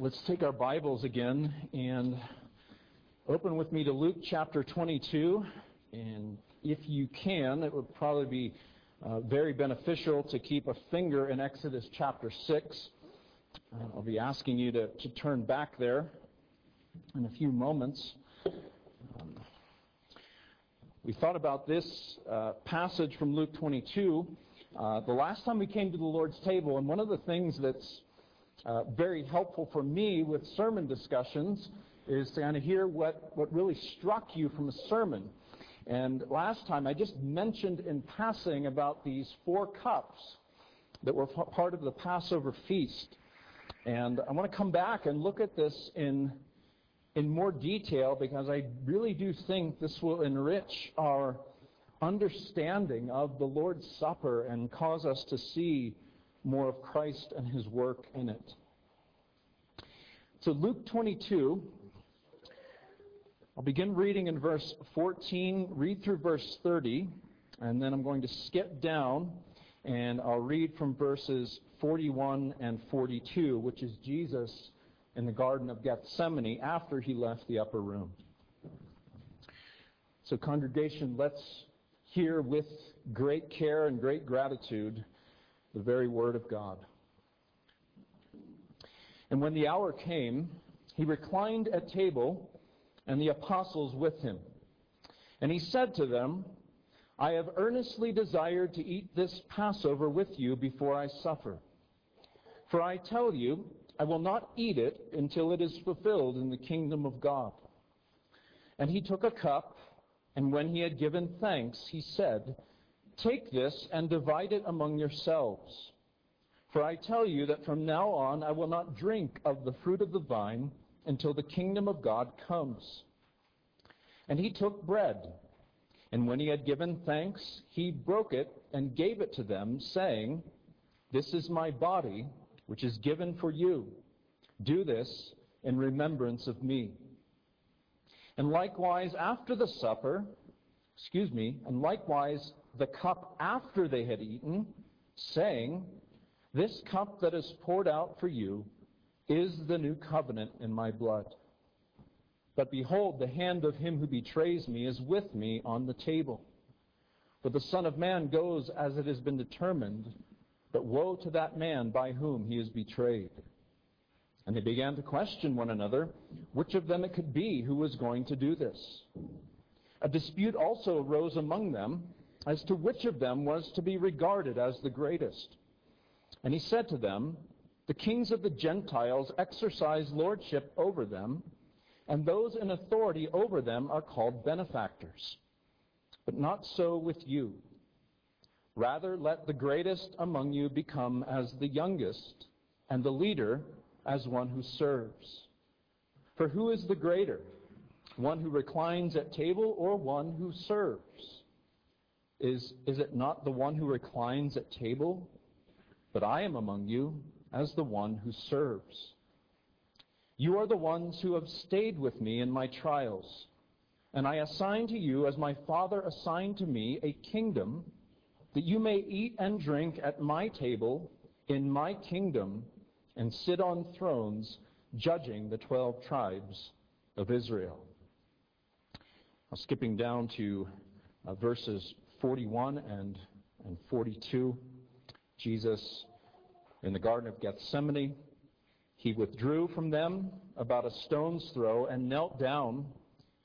let's take our Bibles again and open with me to Luke chapter 22. And if you can, it would probably be uh, very beneficial to keep a finger in Exodus chapter 6. Uh, I'll be asking you to, to turn back there in a few moments. Um, we thought about this uh, passage from Luke 22 uh, the last time we came to the Lord's table, and one of the things that's uh, very helpful for me with sermon discussions is to kind of hear what, what really struck you from a sermon. And last time I just mentioned in passing about these four cups that were part of the Passover feast. And I want to come back and look at this in, in more detail because I really do think this will enrich our understanding of the Lord's Supper and cause us to see more of Christ and his work in it. So, Luke 22, I'll begin reading in verse 14, read through verse 30, and then I'm going to skip down and I'll read from verses 41 and 42, which is Jesus in the Garden of Gethsemane after he left the upper room. So, congregation, let's hear with great care and great gratitude the very word of God. And when the hour came, he reclined at table, and the apostles with him. And he said to them, I have earnestly desired to eat this Passover with you before I suffer. For I tell you, I will not eat it until it is fulfilled in the kingdom of God. And he took a cup, and when he had given thanks, he said, Take this and divide it among yourselves. For I tell you that from now on I will not drink of the fruit of the vine until the kingdom of God comes. And he took bread, and when he had given thanks, he broke it and gave it to them, saying, This is my body, which is given for you. Do this in remembrance of me. And likewise, after the supper, excuse me, and likewise the cup after they had eaten, saying, This cup that is poured out for you is the new covenant in my blood. But behold, the hand of him who betrays me is with me on the table. For the Son of Man goes as it has been determined, but woe to that man by whom he is betrayed. And they began to question one another which of them it could be who was going to do this. A dispute also arose among them as to which of them was to be regarded as the greatest. And he said to them, The kings of the Gentiles exercise lordship over them, and those in authority over them are called benefactors. But not so with you. Rather, let the greatest among you become as the youngest, and the leader as one who serves. For who is the greater? One who reclines at table or one who serves? Is, is it not the one who reclines at table? But I am among you as the one who serves. You are the ones who have stayed with me in my trials. And I assign to you, as my Father assigned to me, a kingdom that you may eat and drink at my table in my kingdom and sit on thrones judging the 12 tribes of Israel. Now, skipping down to uh, verses 41 and, and 42, Jesus in the Garden of Gethsemane, he withdrew from them about a stone's throw and knelt down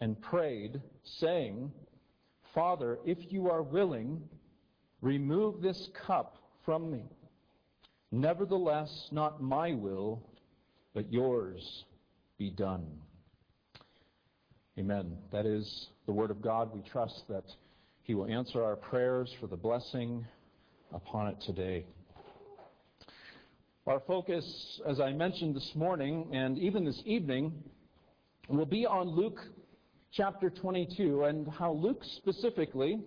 and prayed, saying, Father, if you are willing, remove this cup from me. Nevertheless, not my will, but yours be done. Amen. That is the Word of God. We trust that He will answer our prayers for the blessing upon it today. Our focus, as I mentioned this morning and even this evening, will be on Luke chapter 22 and how Luke specifically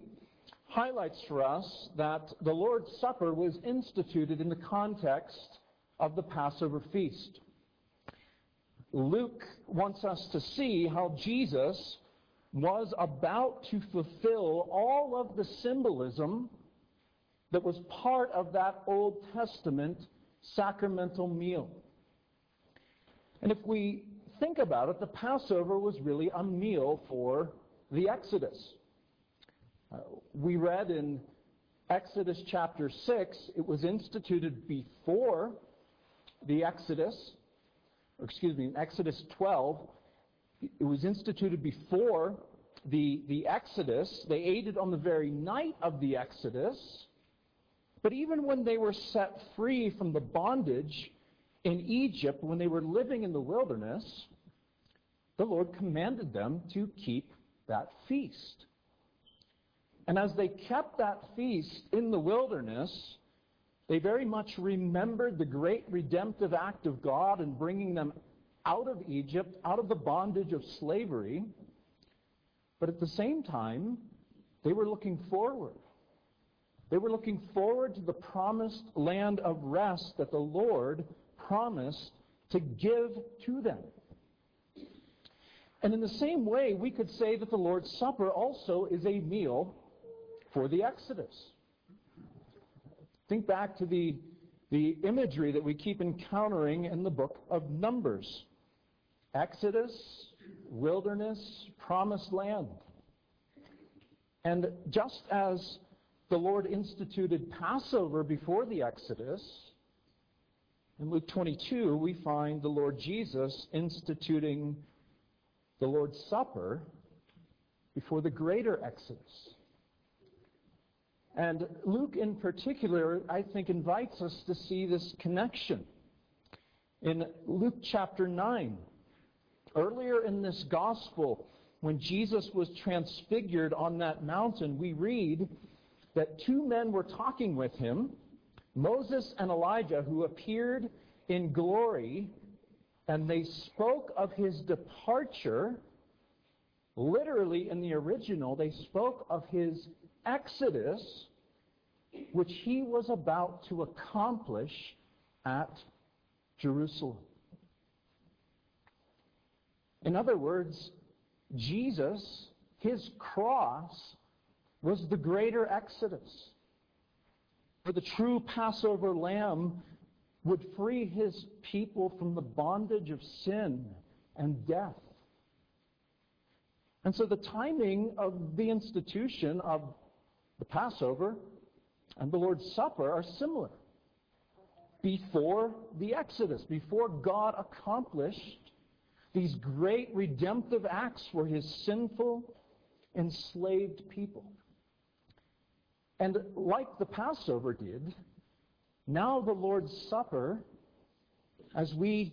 highlights for us that the Lord's Supper was instituted in the context of the Passover feast. Luke wants us to see how Jesus was about to fulfill all of the symbolism that was part of that Old Testament sacramental meal. And if we think about it, the Passover was really a meal for the Exodus. Uh, we read in Exodus chapter 6, it was instituted before the Exodus, or excuse me, in Exodus 12, it was instituted before the, the Exodus. They ate it on the very night of the Exodus. But even when they were set free from the bondage in Egypt, when they were living in the wilderness, the Lord commanded them to keep that feast. And as they kept that feast in the wilderness, they very much remembered the great redemptive act of God in bringing them out of Egypt, out of the bondage of slavery. But at the same time, they were looking forward. They were looking forward to the promised land of rest that the Lord promised to give to them. And in the same way, we could say that the Lord's Supper also is a meal for the Exodus. Think back to the, the imagery that we keep encountering in the book of Numbers Exodus, wilderness, promised land. And just as the Lord instituted Passover before the Exodus, in Luke 22, we find the Lord Jesus instituting the Lord's Supper before the greater Exodus. And Luke, in particular, I think, invites us to see this connection. In Luke chapter 9, earlier in this gospel, when Jesus was transfigured on that mountain, we read that two men were talking with him, Moses and Elijah, who appeared in glory, and they spoke of his departure. Literally, in the original, they spoke of his exodus, which he was about to accomplish at Jerusalem. In other words, Jesus, his cross, was the greater exodus. For the true Passover lamb would free his people from the bondage of sin and death. And so the timing of the institution of the Passover and the Lord's Supper are similar. Before the Exodus, before God accomplished these great redemptive acts for his sinful, enslaved people. And like the Passover did, now the Lord's Supper, as we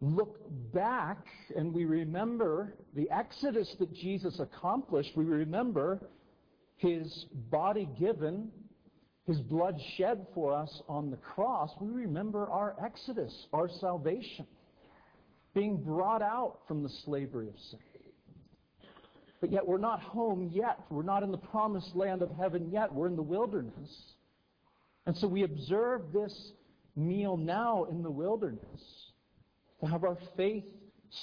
look back and we remember the exodus that Jesus accomplished, we remember his body given, his blood shed for us on the cross, we remember our exodus, our salvation, being brought out from the slavery of sin. But yet we're not home yet. We're not in the promised land of heaven yet. We're in the wilderness. And so we observe this meal now in the wilderness to have our faith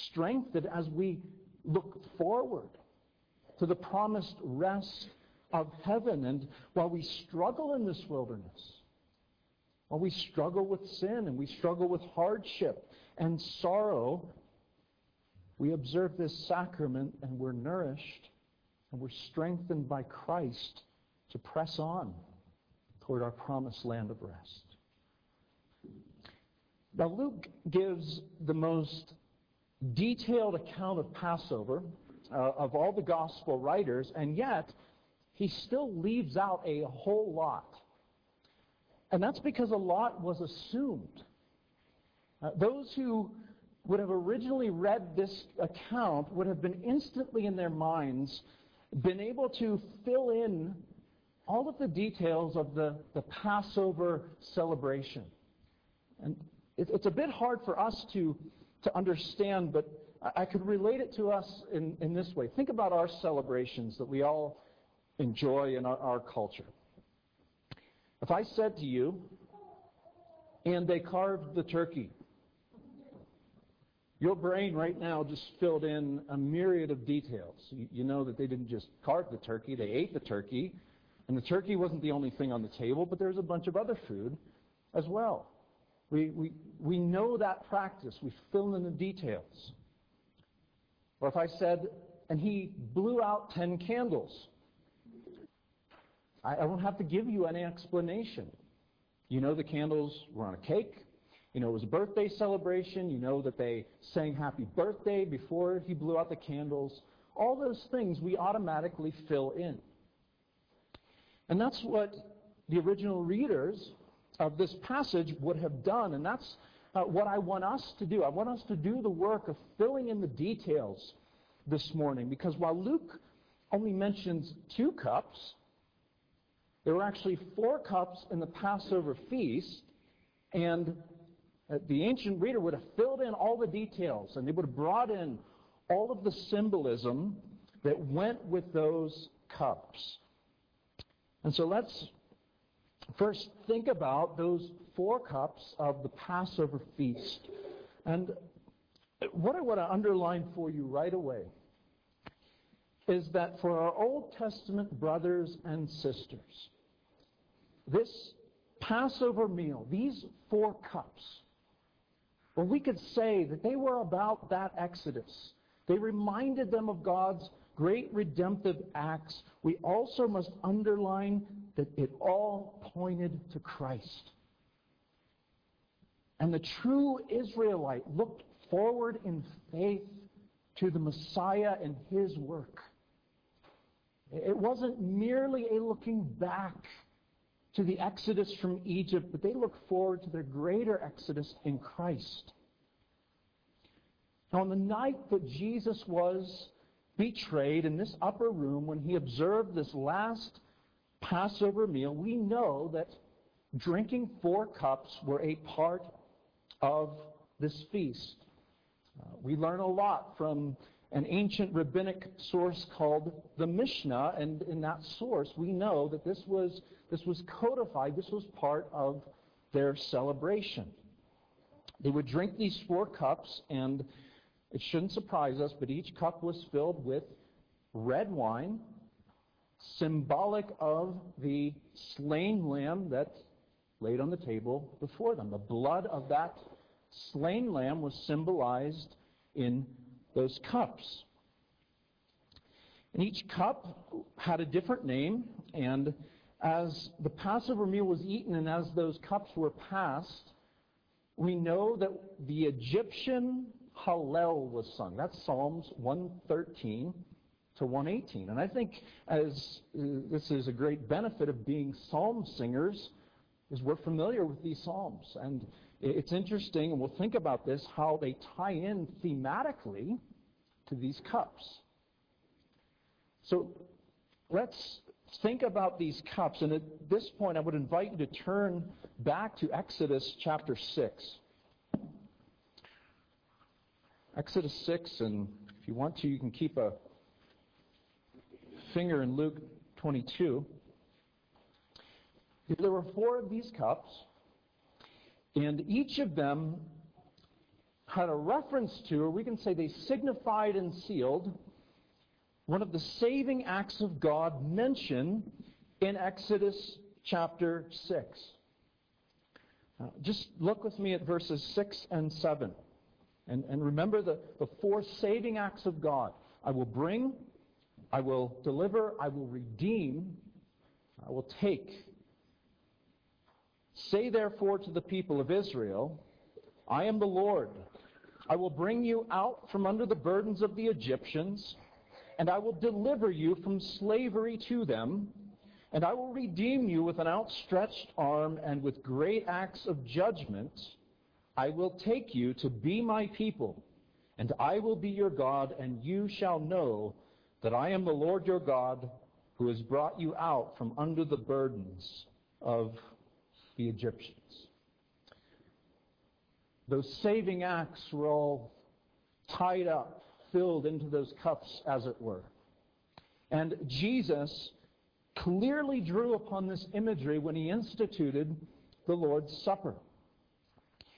strengthened as we look forward to the promised rest of heaven. And while we struggle in this wilderness, while we struggle with sin and we struggle with hardship and sorrow, we observe this sacrament and we're nourished and we're strengthened by Christ to press on toward our promised land of rest. Now, Luke gives the most detailed account of Passover uh, of all the gospel writers, and yet he still leaves out a whole lot. And that's because a lot was assumed. Uh, those who would have originally read this account would have been instantly in their minds been able to fill in all of the details of the, the Passover celebration. And it, it's a bit hard for us to, to understand, but I, I could relate it to us in, in this way. Think about our celebrations that we all enjoy in our, our culture. If I said to you, and they carved the turkey, your brain right now just filled in a myriad of details. You, know that they didn't just carve the turkey, they ate the turkey. And the turkey wasn't the only thing on the table, but there was a bunch of other food as well. We, we, we know that practice. We fill in the details. Or if I said, and he blew out 10 candles, I, I don't have to give you any explanation. You know the candles were on a cake. You know it was a birthday celebration. You know that they sang happy birthday before he blew out the candles. All those things we automatically fill in. And that's what the original readers of this passage would have done. And that's uh, what I want us to do. I want us to do the work of filling in the details this morning. Because while Luke only mentions two cups, there were actually four cups in the Passover feast. And Uh, the ancient reader would have filled in all the details and they would have brought in all of the symbolism that went with those cups. And so let's first think about those four cups of the Passover feast. And what I want to underline for you right away is that for our Old Testament brothers and sisters, this Passover meal, these four cups, well, we could say that they were about that Exodus. They reminded them of God's great redemptive acts. We also must underline that it all pointed to Christ. And the true Israelite looked forward in faith to the Messiah and his work. It wasn't merely a looking back to the exodus from Egypt, but they look forward to their greater exodus in Christ. Now, on the night that Jesus was betrayed in this upper room, when he observed this last Passover meal, we know that drinking four cups were a part of this feast. Uh, we learn a lot from an ancient rabbinic source called the Mishnah, and in that source we know that this was, this was codified, this was part of their celebration. They would drink these four cups, and it shouldn't surprise us, but each cup was filled with red wine, symbolic of the slain lamb that laid on the table before them. The blood of that slain lamb was symbolized in those cups. And each cup had a different name, and as the Passover meal was eaten and as those cups were passed, we know that the Egyptian Hallel was sung. That's Psalms 113 to 118. And I think as uh, this is a great benefit of being psalm singers, is we're familiar with these psalms. And it's interesting, and we'll think about this, how they tie in thematically to these cups. So let's think about these cups. And at this point, I would invite you to turn back to Exodus chapter 6. Exodus 6, and if you want to, you can keep a finger in Luke 22. There were four of these cups. And each of them had a reference to, or we can say they signified and sealed, one of the saving acts of God mentioned in Exodus chapter 6. Uh, just look with me at verses 6 and 7. And, and remember the, the four saving acts of God I will bring, I will deliver, I will redeem, I will take. Say therefore to the people of Israel, I am the Lord. I will bring you out from under the burdens of the Egyptians, and I will deliver you from slavery to them, and I will redeem you with an outstretched arm and with great acts of judgment. I will take you to be my people, and I will be your God, and you shall know that I am the Lord your God who has brought you out from under the burdens of the Egyptians. Those saving acts were all tied up, filled into those cups, as it were. And Jesus clearly drew upon this imagery when he instituted the Lord's Supper.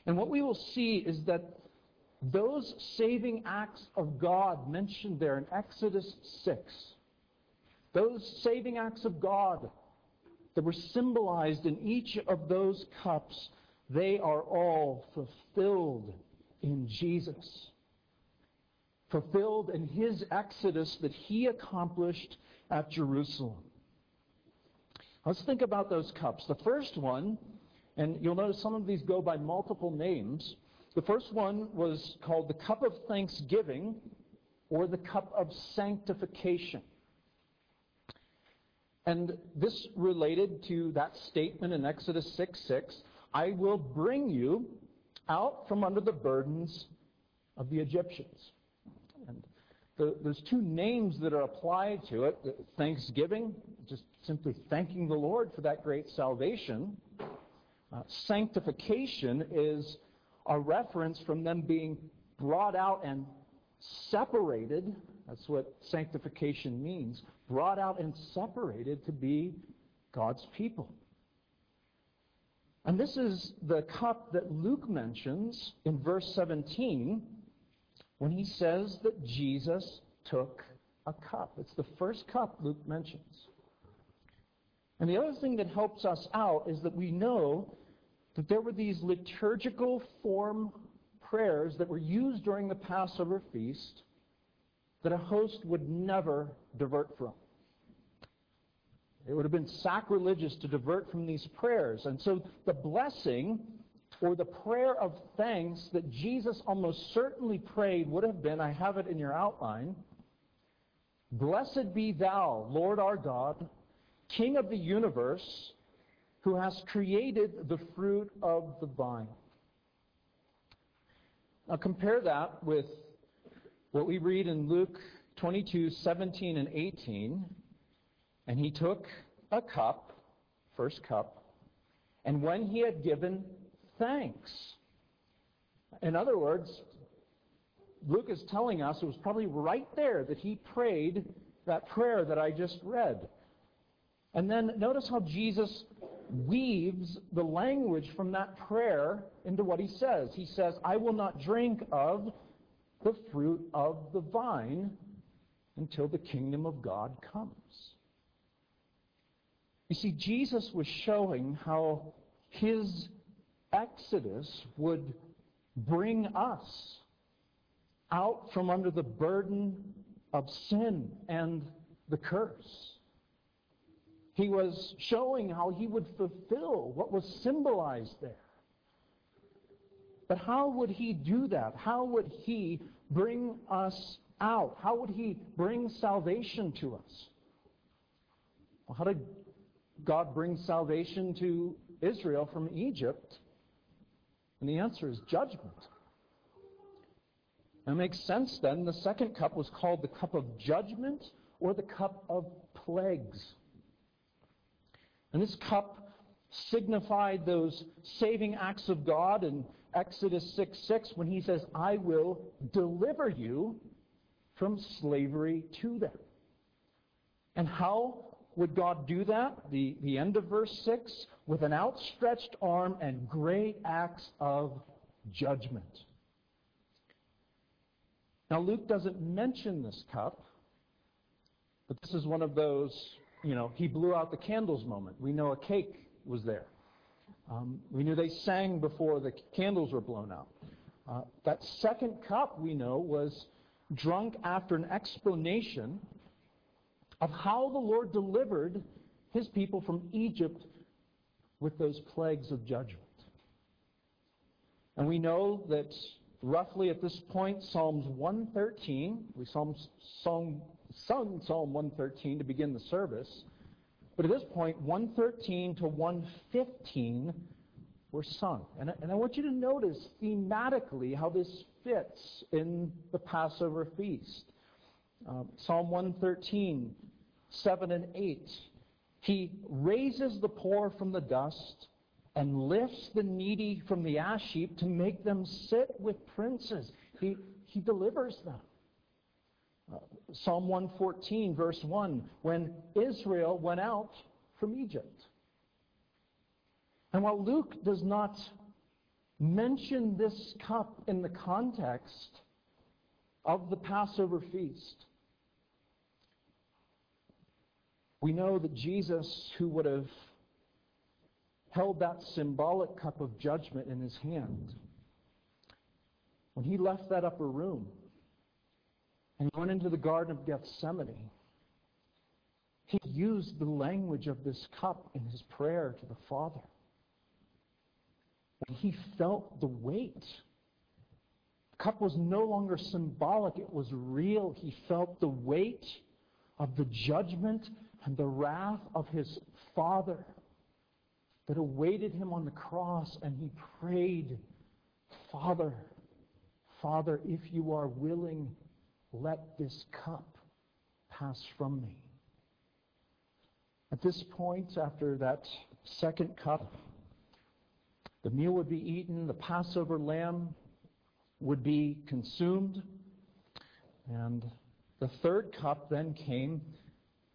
And what we will see is that those saving acts of God mentioned there in Exodus 6, those saving acts of God that were symbolized in each of those cups they are all fulfilled in Jesus. Fulfilled in his exodus that he accomplished at Jerusalem. Let's think about those cups. The first one, and you'll notice some of these go by multiple names. The first one was called the cup of thanksgiving or the cup of sanctification. And this related to that statement in Exodus 6 6 I will bring you out from under the burdens of the Egyptians. The, there's two names that are applied to it thanksgiving, just simply thanking the Lord for that great salvation. Uh, sanctification is a reference from them being brought out and separated. That's what sanctification means. Brought out and separated to be God's people. And this is the cup that Luke mentions in verse 17 when he says that Jesus took a cup. It's the first cup Luke mentions. And the other thing that helps us out is that we know that there were these liturgical form prayers that were used during the Passover feast that a host would never divert from. It would have been sacrilegious to divert from these prayers. And so the blessing or the prayer of thanks that Jesus almost certainly prayed would have been I have it in your outline. Blessed be thou, Lord our God, King of the universe, who has created the fruit of the vine. Now compare that with what we read in Luke 22, 17 and 18. And he took a cup, first cup, and when he had given thanks. In other words, Luke is telling us it was probably right there that he prayed that prayer that I just read. And then notice how Jesus weaves the language from that prayer into what he says. He says, I will not drink of the fruit of the vine until the kingdom of God comes. You see, Jesus was showing how his exodus would bring us out from under the burden of sin and the curse. He was showing how he would fulfill what was symbolized there. But how would he do that? How would he bring us out? How would he bring salvation to us? Well, how did God bring salvation to Israel from Egypt? And the answer is judgment. And it makes sense then. The second cup was called the cup of judgment or the cup of plagues. And this cup signified those saving acts of God in Exodus 6 6 when he says, I will deliver you from slavery to them. And how would God do that? The, the end of verse 6 with an outstretched arm and great acts of judgment. Now, Luke doesn't mention this cup, but this is one of those you know, he blew out the candles moment. We know a cake was there. Um, we knew they sang before the candles were blown out. Uh, that second cup, we know, was drunk after an explanation of how the Lord delivered his people from Egypt with those plagues of judgment. And we know that roughly at this point, Psalms 113, we saw Psalm sung Psalm 113 to begin the service. But at this point, 113 to 115 were sung. And I, and I want you to notice thematically how this fits in the Passover feast. Um, Psalm 113, 7 and 8. He raises the poor from the dust and lifts the needy from the ash heap to make them sit with princes. He, he delivers them. Uh, Psalm 114, verse 1, when Israel went out from Egypt. And while Luke does not mention this cup in the context of the Passover feast, we know that Jesus, who would have held that symbolic cup of judgment in his hand. When he left that upper room and went into the Garden of Gethsemane, he used the language of this cup in his prayer to the Father. And he felt the weight. The cup was no longer symbolic, it was real. He felt the weight of the judgment the wrath of his Father that awaited him on the cross, and he prayed, Father, Father, if you are willing, let this cup pass from me. At this point, after that second cup, the meal would be eaten, the Passover lamb would be consumed, and the third cup then came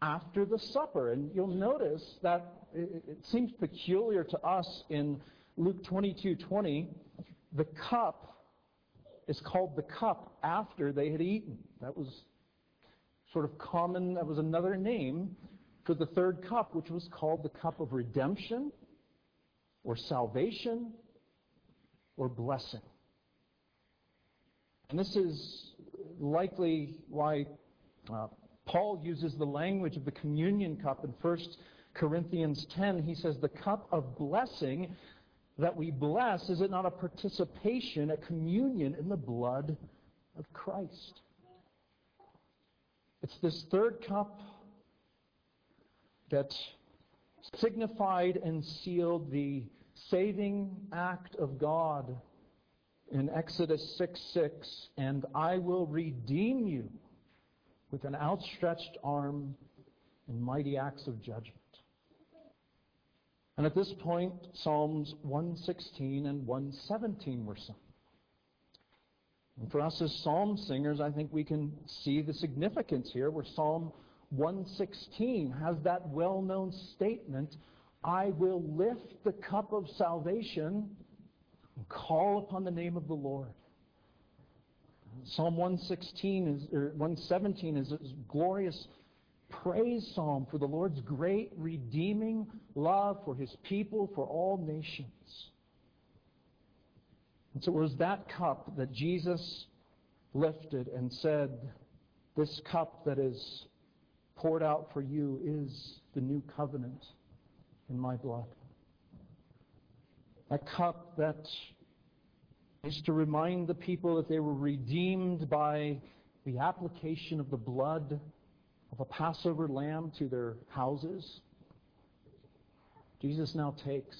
after the supper. And you'll notice that it, seems peculiar to us in Luke 22:20, the cup is called the cup after they had eaten. That was sort of common, that was another name for the third cup, which was called the cup of redemption or salvation or blessing. And this is likely why uh, Paul uses the language of the communion cup in 1 Corinthians 10. He says, The cup of blessing that we bless, is it not a participation, a communion in the blood of Christ? It's this third cup that signified and sealed the saving act of God in Exodus 6 6, and I will redeem you with an outstretched arm and mighty acts of judgment. And at this point, Psalms 116 and 117 were sung. And for us as psalm singers, I think we can see the significance here where Psalm 116 has that well known statement I will lift the cup of salvation and call upon the name of the Lord. Psalm 116 is, or 117 is a glorious praise psalm for the Lord's great redeeming love for his people, for all nations. And so it was that cup that Jesus lifted and said, This cup that is poured out for you is the new covenant in my blood. A cup that is to remind the people that they were redeemed by the application of the blood of a Passover lamb to their houses. Jesus now takes,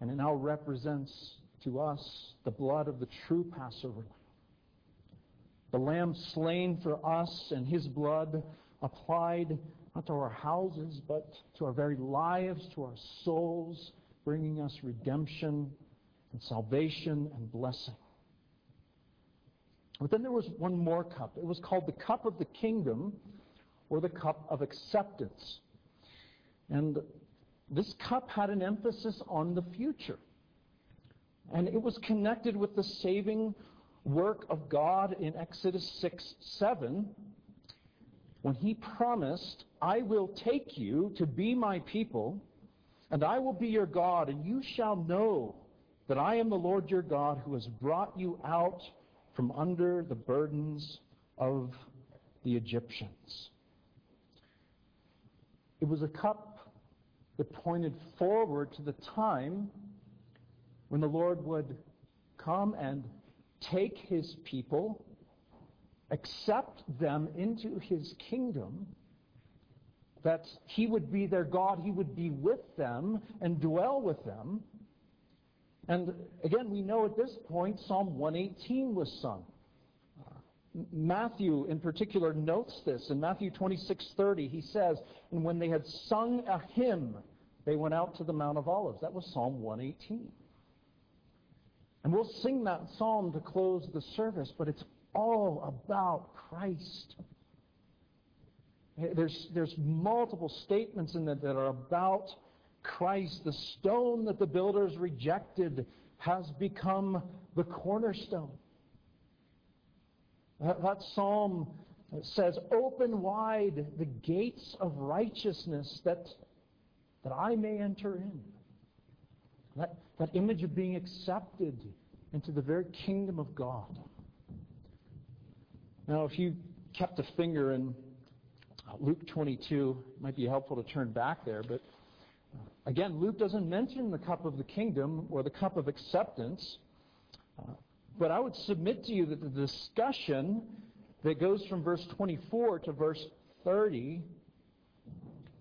and it now represents to us the blood of the true Passover lamb. The lamb slain for us and his blood applied not to our houses, but to our very lives, to our souls, bringing us redemption and salvation and blessing. But then there was one more cup. It was called the cup of the kingdom or the cup of acceptance. And this cup had an emphasis on the future. And it was connected with the saving work of God in Exodus 6 7 when he promised, I will take you to be my people, and I will be your God, and you shall know that I am the Lord your God who has brought you out from under the burdens of the Egyptians. It was a cup that pointed forward to the time when the Lord would come and take his people accept them into his kingdom, that he would be their God, he would be with them and dwell with them. And again, we know at this point Psalm 118 was sung. Matthew, in particular, notes this. In Matthew 26:30, he says, "And when they had sung a hymn, they went out to the Mount of Olives." That was Psalm 118. And we'll sing that psalm to close the service, but it's all about Christ. There's, there's multiple statements in that that are about Christ. The stone that the builders rejected has become the cornerstone. That, that psalm says, Open wide the gates of righteousness that, that I may enter in. That, that image of being accepted into the very kingdom of God. Now, if you kept a finger in Luke 22, it might be helpful to turn back there, but again, Luke doesn't mention the cup of the kingdom or the cup of acceptance. Uh, but I would submit to you that the discussion that goes from verse 24 to verse 30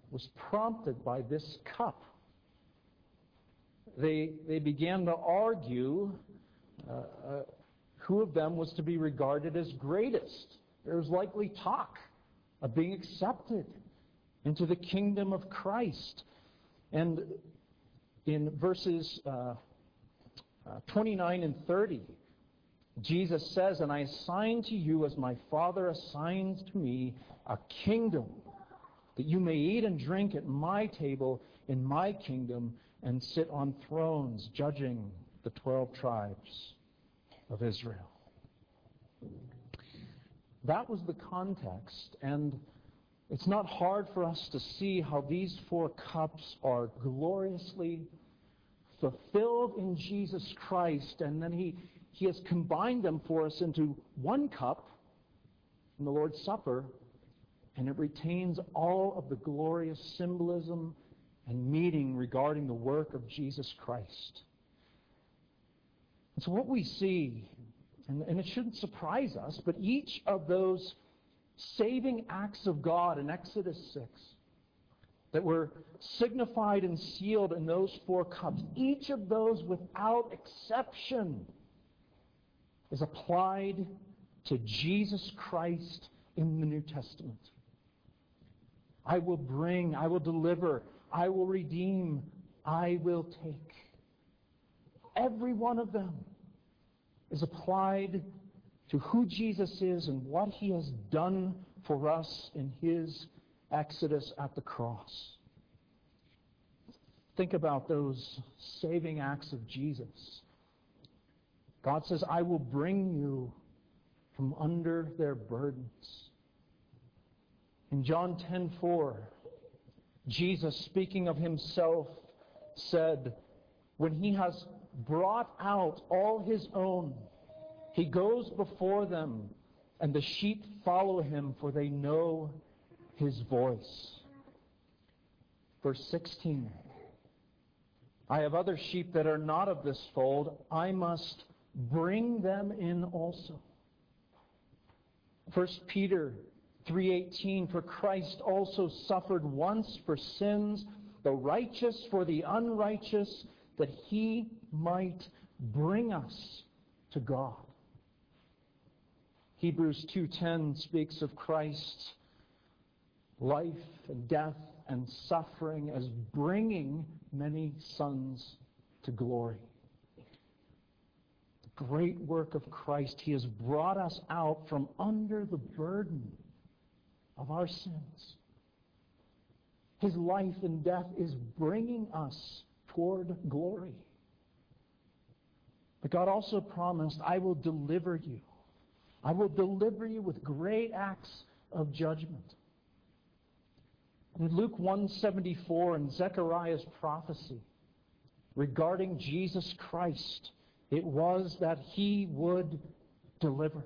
was prompted by this cup. They, they began to argue uh, uh, who of them was to be regarded as greatest. There was likely talk of being accepted into the kingdom of Christ. And in verses uh, uh, 29 and 30, Jesus says, And I assign to you, as my Father assigns to me, a kingdom, that you may eat and drink at my table in my kingdom and sit on thrones, judging the 12 tribes of Israel. That was the context, and it's not hard for us to see how these four cups are gloriously fulfilled in Jesus Christ, and then He, he has combined them for us into one cup in the Lord's Supper, and it retains all of the glorious symbolism and meaning regarding the work of Jesus Christ. And so, what we see, and, and it shouldn't surprise us, but each of those saving acts of God in Exodus 6 that were signified and sealed in those four cups, each of those without exception is applied to Jesus Christ in the New Testament. I will bring, I will deliver, I will redeem, I will take. Every one of them is applied to who Jesus is and what he has done for us in his exodus at the cross. Think about those saving acts of Jesus. God says, I will bring you from under their burdens. In John 10:4, Jesus speaking of himself said, when he has brought out all his own, he goes before them, and the sheep follow him, for they know his voice. Verse 16 I have other sheep that are not of this fold. I must bring them in also. 1 Peter 3:18 For Christ also suffered once for sins, the righteous for the unrighteous, that he might bring us to God. Hebrews 2:10 speaks of Christ's life and death and suffering as bringing many sons to glory. The great work of Christ, He has brought us out from under the burden of our sins. His life and death is bringing us toward glory. But God also promised, I will deliver you. I will deliver you with great acts of judgment. In Luke 174 and Zechariah's prophecy regarding Jesus Christ, it was that he would deliver.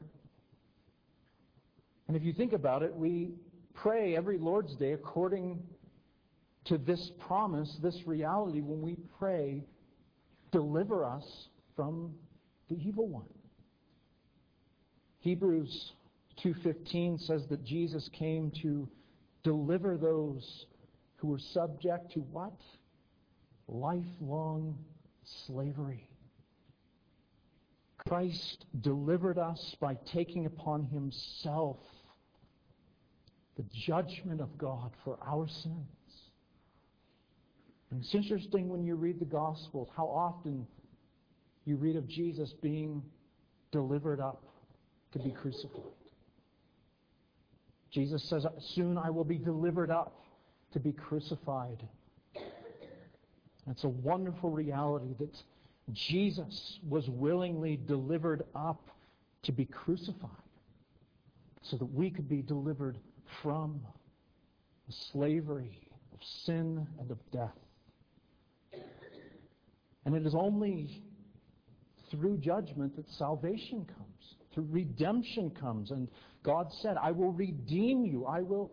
And if you think about it, we pray every Lord's Day according to this promise, this reality, when we pray, deliver us from the evil one. Hebrews 2:15 says that Jesus came to deliver those who were subject to what? Lifelong slavery. Christ delivered us by taking upon himself the judgment of God for our sins. And it's interesting when you read the Gospels how often you read of Jesus being delivered up to be crucified. Jesus says, Soon I will be delivered up to be crucified. It's a wonderful reality that Jesus was willingly delivered up to be crucified so that we could be delivered from the slavery of sin and of death. And it is only through judgment that salvation comes, through redemption comes. And God said, I will redeem you. I will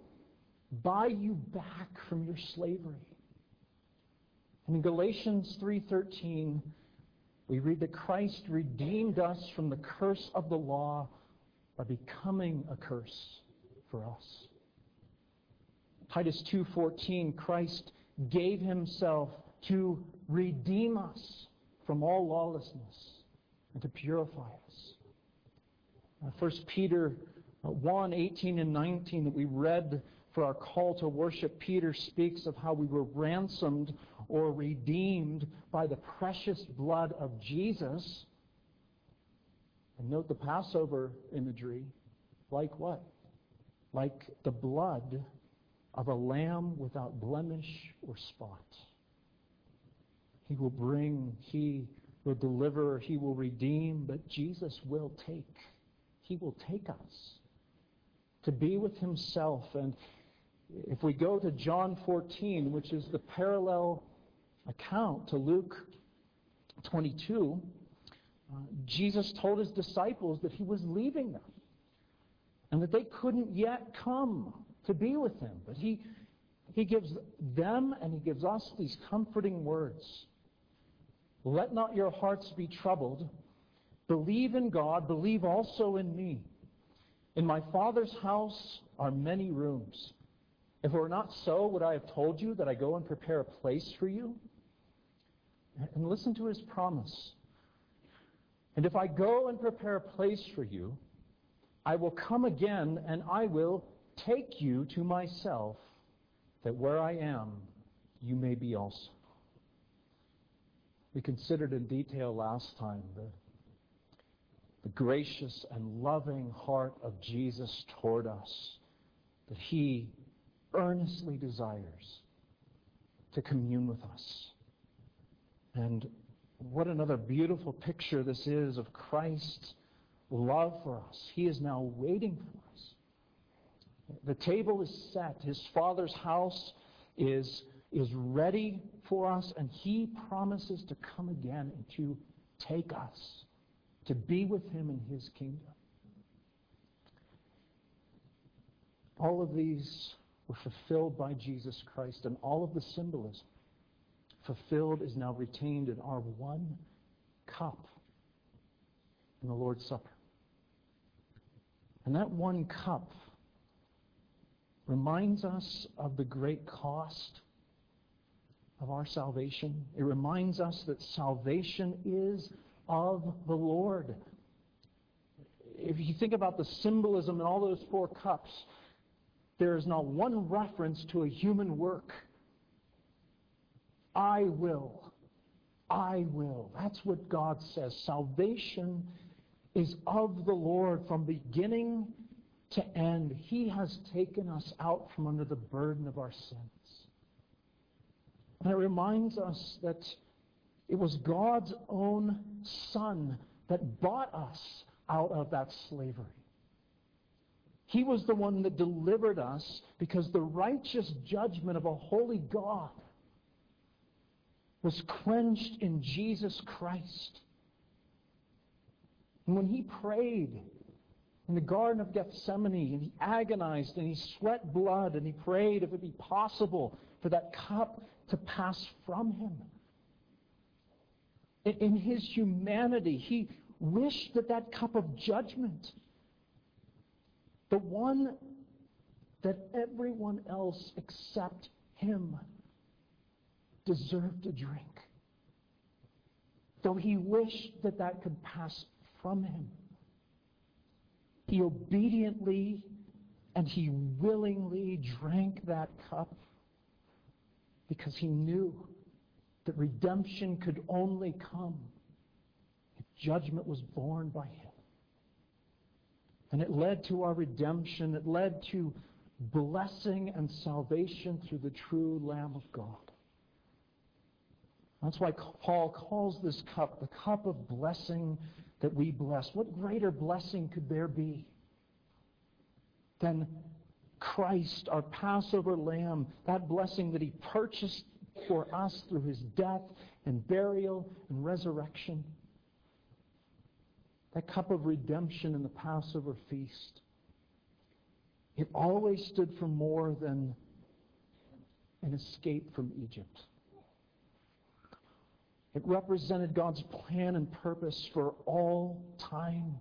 buy you back from your slavery. And in Galatians 3:13, we read that Christ redeemed us from the curse of the law by becoming a curse for us. Titus 2:14, Christ gave himself to redeem us from all lawlessness and to purify us. Uh, 1 Peter uh, 1, 18 and 19 that we read for our call to worship, Peter speaks of how we were ransomed or redeemed by the precious blood of Jesus. And note the Passover imagery. Like what? Like the blood of a lamb without blemish or spot. He will bring, He will deliver, He will redeem, but Jesus will take. He will take us to be with Himself. And if we go to John 14, which is the parallel account to Luke 22, uh, Jesus told his disciples that he was leaving them and that they couldn't yet come to be with him. But he, he gives them and he gives us these comforting words. Let not your hearts be troubled. Believe in God, believe also in me. In my Father's house are many rooms. If it were not so, would I have told you that I go and prepare a place for you? And listen to his promise. And if I go and prepare a place for you, I will come again and I will take you to myself, that where I am, you may be also. We considered in detail last time the, the gracious and loving heart of Jesus toward us, that he earnestly desires to commune with us. And what another beautiful picture this is of Christ's love for us. He is now waiting for us. The table is set. His Father's house is, is ready for us, and He promises to come again and to take us, to be with Him in His kingdom. All of these were fulfilled by Jesus Christ, and all of the symbolism fulfilled is now retained in our one cup in the Lord's Supper. And that one cup reminds us of the great cost of our salvation. It reminds us that salvation is of the Lord. If you think about the symbolism in all those four cups, there is not one reference to a human work. I will. I will. That's what God says. Salvation is of the Lord from beginning to end. He has taken us out from under the burden of our sins. And it reminds us that it was God's own Son that bought us out of that slavery. He was the one that delivered us because the righteous judgment of a holy God was quenched in Jesus Christ. And when he prayed in the Garden of Gethsemane, and he agonized and he sweat blood and he prayed if it be possible for that cup to pass from him. In his humanity, he wished that that cup of judgment the one that everyone else except him deserved to drink. Though he wished that that could pass from him, he obediently and he willingly drank that cup because he knew that redemption could only come if judgment was borne by him. And it led to our redemption. It led to blessing and salvation through the true Lamb of God. That's why Paul calls this cup the cup of blessing that we bless. What greater blessing could there be than Christ, our Passover lamb, that blessing that he purchased for us through his death and burial and resurrection. That cup of redemption in the Passover feast. It always stood for more than an escape from Egypt. It represented God's plan and purpose for all time.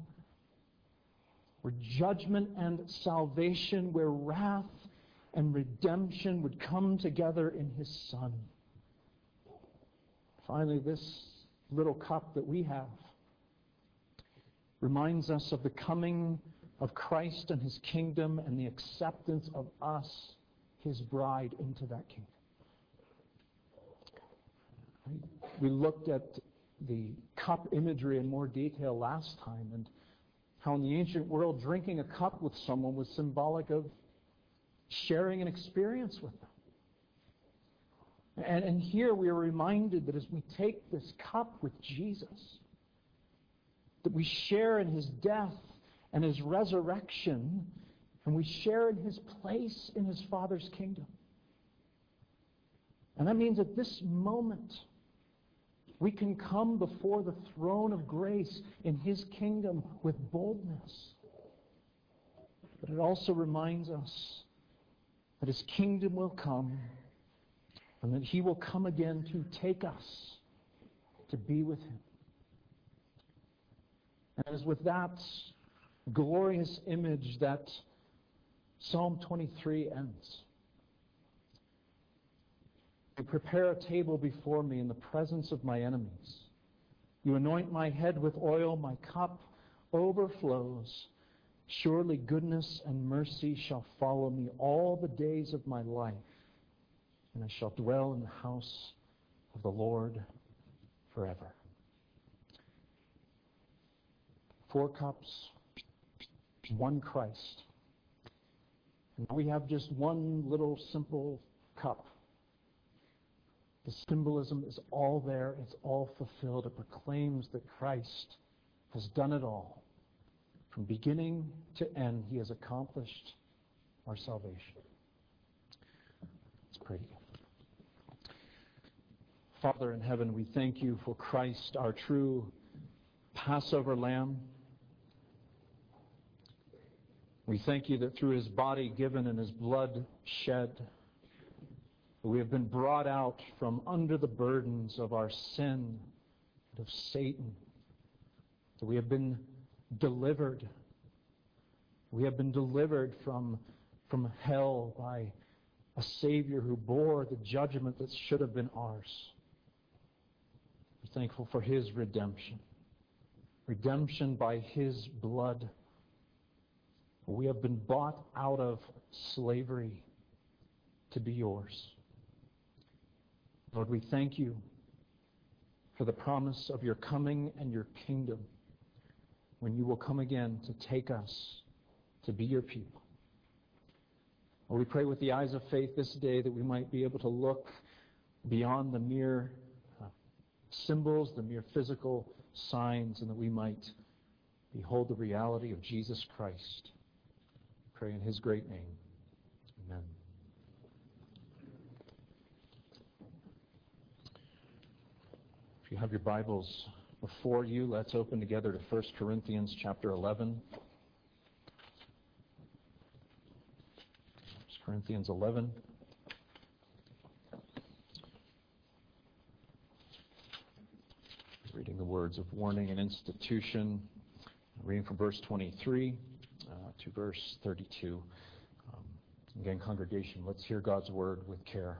Where judgment and salvation, where wrath and redemption would come together in His Son. Finally, this little cup that we have reminds us of the coming of Christ and His kingdom and the acceptance of us, His bride, into that kingdom. We looked at the cup imagery in more detail last time and how in the ancient world drinking a cup with someone was symbolic of sharing an experience with them. And, and here we are reminded that as we take this cup with Jesus, that we share in his death and his resurrection, and we share in his place in his Father's kingdom. And that means at this moment, we can come before the throne of grace in his kingdom with boldness. But it also reminds us that his kingdom will come and that he will come again to take us to be with him. And as with that glorious image that Psalm 23 ends. You prepare a table before me in the presence of my enemies. You anoint my head with oil, my cup overflows. Surely goodness and mercy shall follow me all the days of my life, and I shall dwell in the house of the Lord forever. Four cups, one Christ. And we have just one little simple cup. The symbolism is all there, it's all fulfilled. It proclaims that Christ has done it all. From beginning to end, he has accomplished our salvation. Let's pray Father in heaven, we thank you for Christ, our true Passover lamb. We thank you that through his body given and his blood shed, we have been brought out from under the burdens of our sin and of Satan. That we have been delivered. We have been delivered from, from hell by a Savior who bore the judgment that should have been ours. We're thankful for his redemption. Redemption by his blood. We have been bought out of slavery to be yours. Lord, we thank you for the promise of your coming and your kingdom when you will come again to take us to be your people. We pray with the eyes of faith this day that we might be able to look beyond the mere uh, symbols, the mere physical signs, and that we might behold the reality of Jesus Christ pray in his great name. Amen. If you have your Bibles before you, let's open together to 1 Corinthians chapter 11. 1 Corinthians 11. Reading the words of warning and institution. Reading from verse 23 to verse 32. Um, again, congregation, let's hear God's word with care.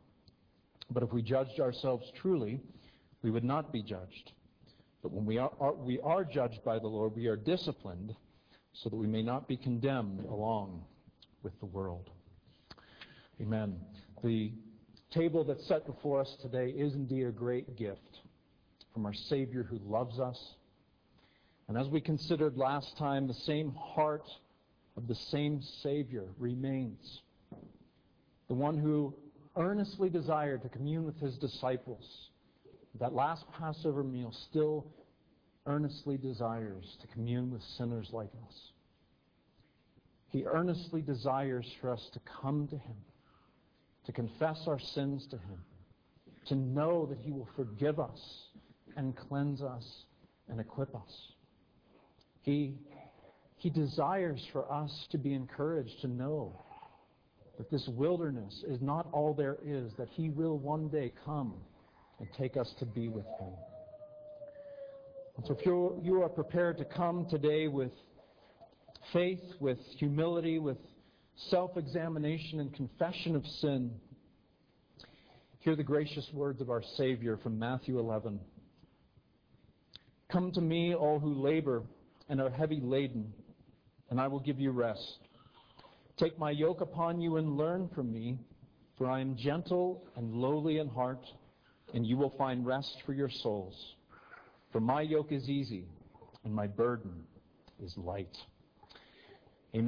But if we judged ourselves truly, we would not be judged. But when we are, are, we are judged by the Lord, we are disciplined so that we may not be condemned along with the world. Amen. The table that's set before us today is indeed a great gift from our Savior who loves us. And as we considered last time, the same heart of the same Savior remains. The one who earnestly desired to commune with his disciples. That last Passover meal still earnestly desires to commune with sinners like us. He earnestly desires for us to come to him, to confess our sins to him, to know that he will forgive us and cleanse us and equip us. He, he desires for us to be encouraged to know that this wilderness is not all there is, that He will one day come and take us to be with Him. And so if you you are prepared to come today with faith, with humility, with self-examination and confession of sin, hear the gracious words of our Savior from Matthew 11. Come to me, all who labor and are heavy laden, and I will give you rest. Take my yoke upon you and learn from me, for I am gentle and lowly in heart, and you will find rest for your souls. For my yoke is easy, and my burden is light. Amen.